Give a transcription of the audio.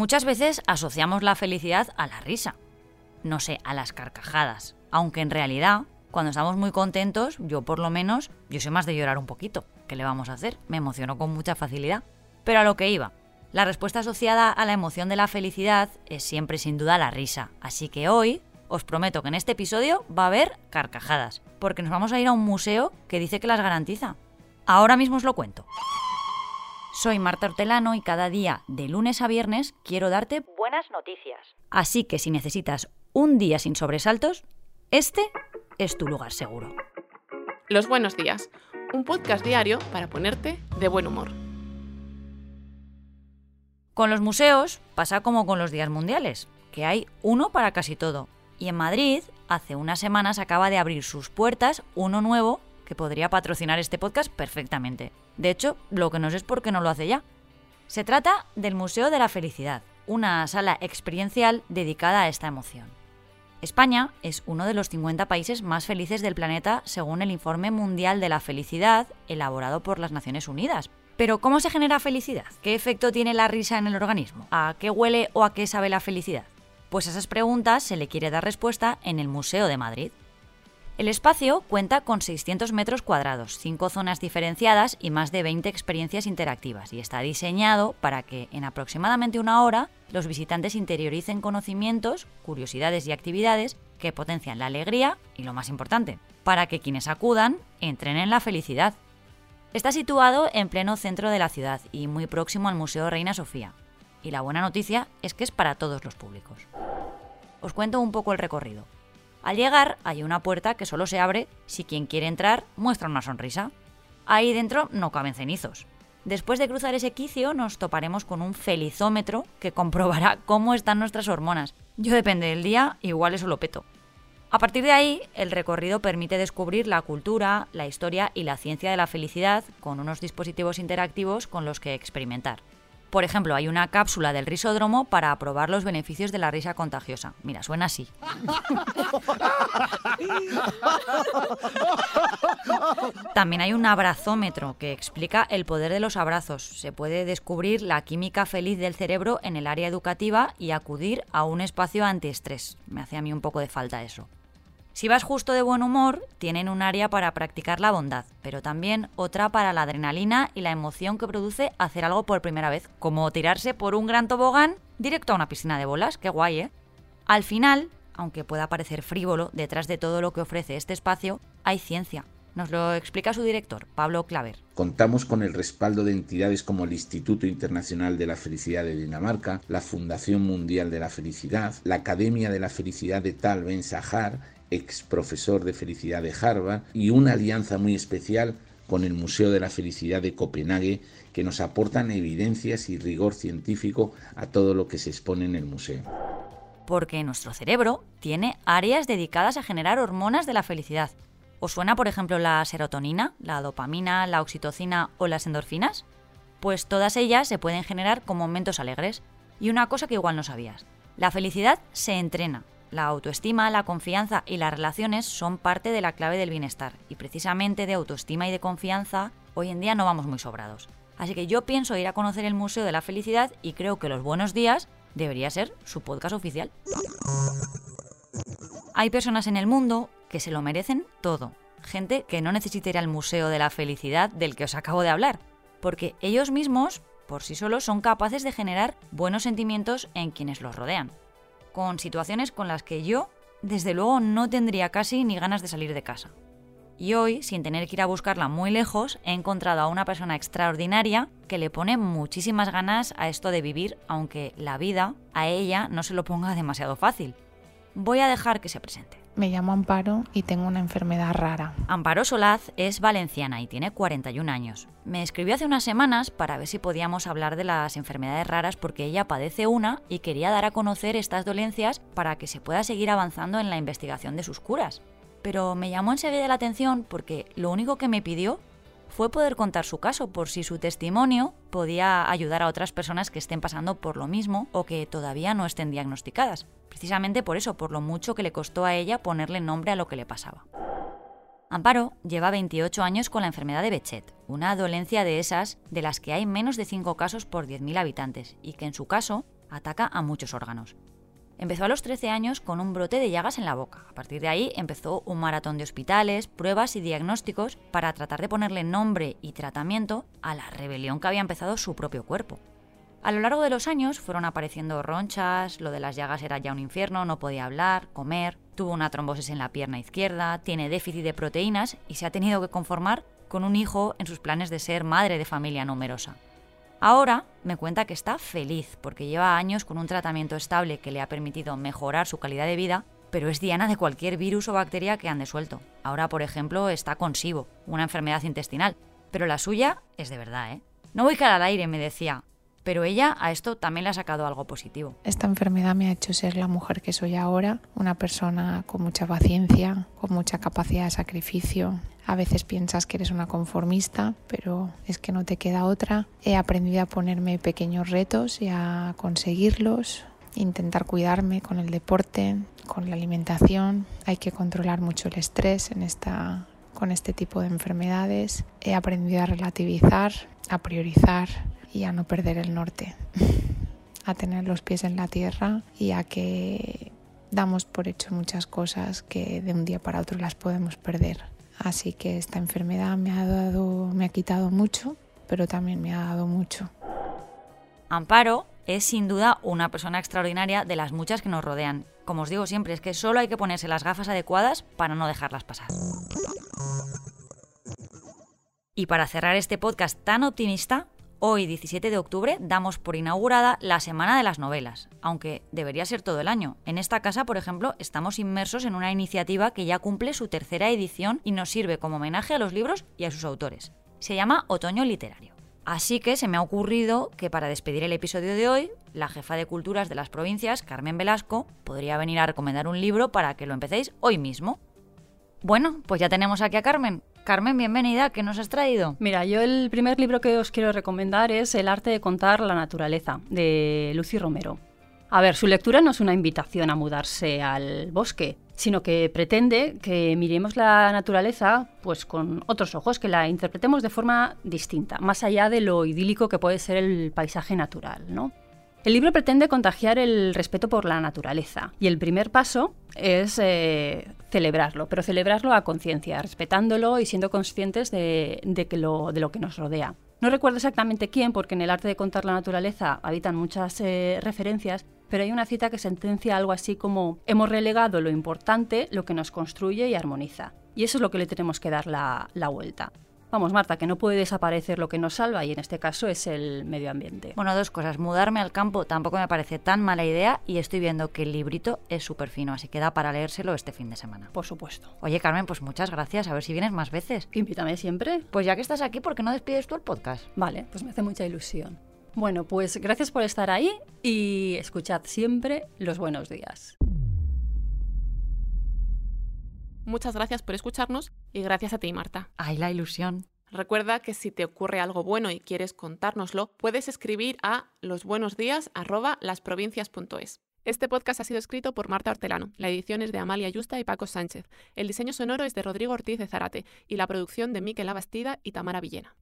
Muchas veces asociamos la felicidad a la risa, no sé, a las carcajadas, aunque en realidad, cuando estamos muy contentos, yo por lo menos, yo soy más de llorar un poquito. ¿Qué le vamos a hacer? Me emociono con mucha facilidad. Pero a lo que iba, la respuesta asociada a la emoción de la felicidad es siempre sin duda la risa, así que hoy os prometo que en este episodio va a haber carcajadas, porque nos vamos a ir a un museo que dice que las garantiza. Ahora mismo os lo cuento. Soy Marta Hortelano y cada día, de lunes a viernes, quiero darte buenas noticias. Así que si necesitas un día sin sobresaltos, este es tu lugar seguro. Los buenos días, un podcast diario para ponerte de buen humor. Con los museos pasa como con los días mundiales, que hay uno para casi todo. Y en Madrid, hace unas semanas acaba de abrir sus puertas uno nuevo que podría patrocinar este podcast perfectamente. De hecho, lo que no sé es por qué no lo hace ya. Se trata del Museo de la Felicidad, una sala experiencial dedicada a esta emoción. España es uno de los 50 países más felices del planeta según el Informe Mundial de la Felicidad elaborado por las Naciones Unidas. Pero ¿cómo se genera felicidad? ¿Qué efecto tiene la risa en el organismo? ¿A qué huele o a qué sabe la felicidad? Pues a esas preguntas se le quiere dar respuesta en el Museo de Madrid. El espacio cuenta con 600 metros cuadrados, 5 zonas diferenciadas y más de 20 experiencias interactivas, y está diseñado para que en aproximadamente una hora los visitantes interioricen conocimientos, curiosidades y actividades que potencian la alegría y, lo más importante, para que quienes acudan entren en la felicidad. Está situado en pleno centro de la ciudad y muy próximo al Museo Reina Sofía. Y la buena noticia es que es para todos los públicos. Os cuento un poco el recorrido. Al llegar hay una puerta que solo se abre si quien quiere entrar muestra una sonrisa. Ahí dentro no caben cenizos. Después de cruzar ese quicio nos toparemos con un felizómetro que comprobará cómo están nuestras hormonas. Yo depende del día, igual eso lo peto. A partir de ahí, el recorrido permite descubrir la cultura, la historia y la ciencia de la felicidad con unos dispositivos interactivos con los que experimentar. Por ejemplo, hay una cápsula del risódromo para probar los beneficios de la risa contagiosa. Mira, suena así. También hay un abrazómetro que explica el poder de los abrazos. Se puede descubrir la química feliz del cerebro en el área educativa y acudir a un espacio antiestrés. Me hace a mí un poco de falta eso. Si vas justo de buen humor, tienen un área para practicar la bondad, pero también otra para la adrenalina y la emoción que produce hacer algo por primera vez, como tirarse por un gran tobogán directo a una piscina de bolas, qué guay, ¿eh? Al final, aunque pueda parecer frívolo, detrás de todo lo que ofrece este espacio hay ciencia. Nos lo explica su director, Pablo Claver. Contamos con el respaldo de entidades como el Instituto Internacional de la Felicidad de Dinamarca, la Fundación Mundial de la Felicidad, la Academia de la Felicidad de Tal Ben Sahar ex profesor de felicidad de Harvard, y una alianza muy especial con el Museo de la Felicidad de Copenhague, que nos aportan evidencias y rigor científico a todo lo que se expone en el museo. Porque nuestro cerebro tiene áreas dedicadas a generar hormonas de la felicidad. ¿Os suena, por ejemplo, la serotonina, la dopamina, la oxitocina o las endorfinas? Pues todas ellas se pueden generar con momentos alegres. Y una cosa que igual no sabías, la felicidad se entrena, la autoestima, la confianza y las relaciones son parte de la clave del bienestar y precisamente de autoestima y de confianza hoy en día no vamos muy sobrados. Así que yo pienso ir a conocer el Museo de la Felicidad y creo que Los Buenos Días debería ser su podcast oficial. Hay personas en el mundo que se lo merecen todo. Gente que no necesita ir al Museo de la Felicidad del que os acabo de hablar, porque ellos mismos, por sí solos, son capaces de generar buenos sentimientos en quienes los rodean con situaciones con las que yo, desde luego, no tendría casi ni ganas de salir de casa. Y hoy, sin tener que ir a buscarla muy lejos, he encontrado a una persona extraordinaria que le pone muchísimas ganas a esto de vivir, aunque la vida a ella no se lo ponga demasiado fácil. Voy a dejar que se presente. Me llamo Amparo y tengo una enfermedad rara. Amparo Solaz es valenciana y tiene 41 años. Me escribió hace unas semanas para ver si podíamos hablar de las enfermedades raras porque ella padece una y quería dar a conocer estas dolencias para que se pueda seguir avanzando en la investigación de sus curas. Pero me llamó enseguida la atención porque lo único que me pidió fue poder contar su caso por si su testimonio podía ayudar a otras personas que estén pasando por lo mismo o que todavía no estén diagnosticadas precisamente por eso, por lo mucho que le costó a ella ponerle nombre a lo que le pasaba. Amparo lleva 28 años con la enfermedad de Bechet, una dolencia de esas de las que hay menos de 5 casos por 10.000 habitantes y que en su caso ataca a muchos órganos. Empezó a los 13 años con un brote de llagas en la boca. A partir de ahí empezó un maratón de hospitales, pruebas y diagnósticos para tratar de ponerle nombre y tratamiento a la rebelión que había empezado su propio cuerpo. A lo largo de los años fueron apareciendo ronchas, lo de las llagas era ya un infierno, no podía hablar, comer, tuvo una trombosis en la pierna izquierda, tiene déficit de proteínas y se ha tenido que conformar con un hijo en sus planes de ser madre de familia numerosa. Ahora me cuenta que está feliz porque lleva años con un tratamiento estable que le ha permitido mejorar su calidad de vida, pero es diana de cualquier virus o bacteria que ande suelto. Ahora, por ejemplo, está con SIBO, una enfermedad intestinal, pero la suya es de verdad, ¿eh? No voy cara al aire, me decía, pero ella a esto también le ha sacado algo positivo. Esta enfermedad me ha hecho ser la mujer que soy ahora, una persona con mucha paciencia, con mucha capacidad de sacrificio. A veces piensas que eres una conformista, pero es que no te queda otra. He aprendido a ponerme pequeños retos y a conseguirlos, intentar cuidarme con el deporte, con la alimentación. Hay que controlar mucho el estrés en esta con este tipo de enfermedades. He aprendido a relativizar, a priorizar y a no perder el norte, a tener los pies en la tierra y a que damos por hecho muchas cosas que de un día para otro las podemos perder. Así que esta enfermedad me ha dado, me ha quitado mucho, pero también me ha dado mucho. Amparo es sin duda una persona extraordinaria de las muchas que nos rodean. Como os digo siempre, es que solo hay que ponerse las gafas adecuadas para no dejarlas pasar. Y para cerrar este podcast tan optimista, Hoy, 17 de octubre, damos por inaugurada la Semana de las Novelas, aunque debería ser todo el año. En esta casa, por ejemplo, estamos inmersos en una iniciativa que ya cumple su tercera edición y nos sirve como homenaje a los libros y a sus autores. Se llama Otoño Literario. Así que se me ha ocurrido que para despedir el episodio de hoy, la jefa de culturas de las provincias, Carmen Velasco, podría venir a recomendar un libro para que lo empecéis hoy mismo. Bueno, pues ya tenemos aquí a Carmen. Carmen, bienvenida, ¿qué nos has traído? Mira, yo el primer libro que os quiero recomendar es El arte de contar la naturaleza, de Lucy Romero. A ver, su lectura no es una invitación a mudarse al bosque, sino que pretende que miremos la naturaleza pues con otros ojos, que la interpretemos de forma distinta, más allá de lo idílico que puede ser el paisaje natural, ¿no? El libro pretende contagiar el respeto por la naturaleza y el primer paso es eh, celebrarlo, pero celebrarlo a conciencia, respetándolo y siendo conscientes de, que lo, de lo que nos rodea. No recuerdo exactamente quién, porque en el arte de contar la naturaleza habitan muchas eh, referencias, pero hay una cita que sentencia algo así como hemos relegado lo importante, lo que nos construye y armoniza. Y eso es lo que le tenemos que dar la vuelta. Vamos, Marta, que no puede desaparecer lo que nos salva y en este caso es el medio ambiente. Bueno, dos cosas. Mudarme al campo tampoco me parece tan mala idea y estoy viendo que el librito es súper fino, así que da para leérselo este fin de semana. Por supuesto. Oye, Carmen, pues muchas gracias. A ver si vienes más veces. Invítame siempre. Pues ya que estás aquí, ¿por qué no despides tú el podcast? Vale, pues me hace mucha ilusión. Bueno, pues gracias por estar ahí y escuchad siempre los buenos días. Muchas gracias por escucharnos y gracias a ti, Marta. Ay, la ilusión. Recuerda que si te ocurre algo bueno y quieres contárnoslo, puedes escribir a losbuenosdías@lasprovincias.es. Este podcast ha sido escrito por Marta Hortelano, la edición es de Amalia Yusta y Paco Sánchez, el diseño sonoro es de Rodrigo Ortiz de Zarate y la producción de Miquel Abastida y Tamara Villena.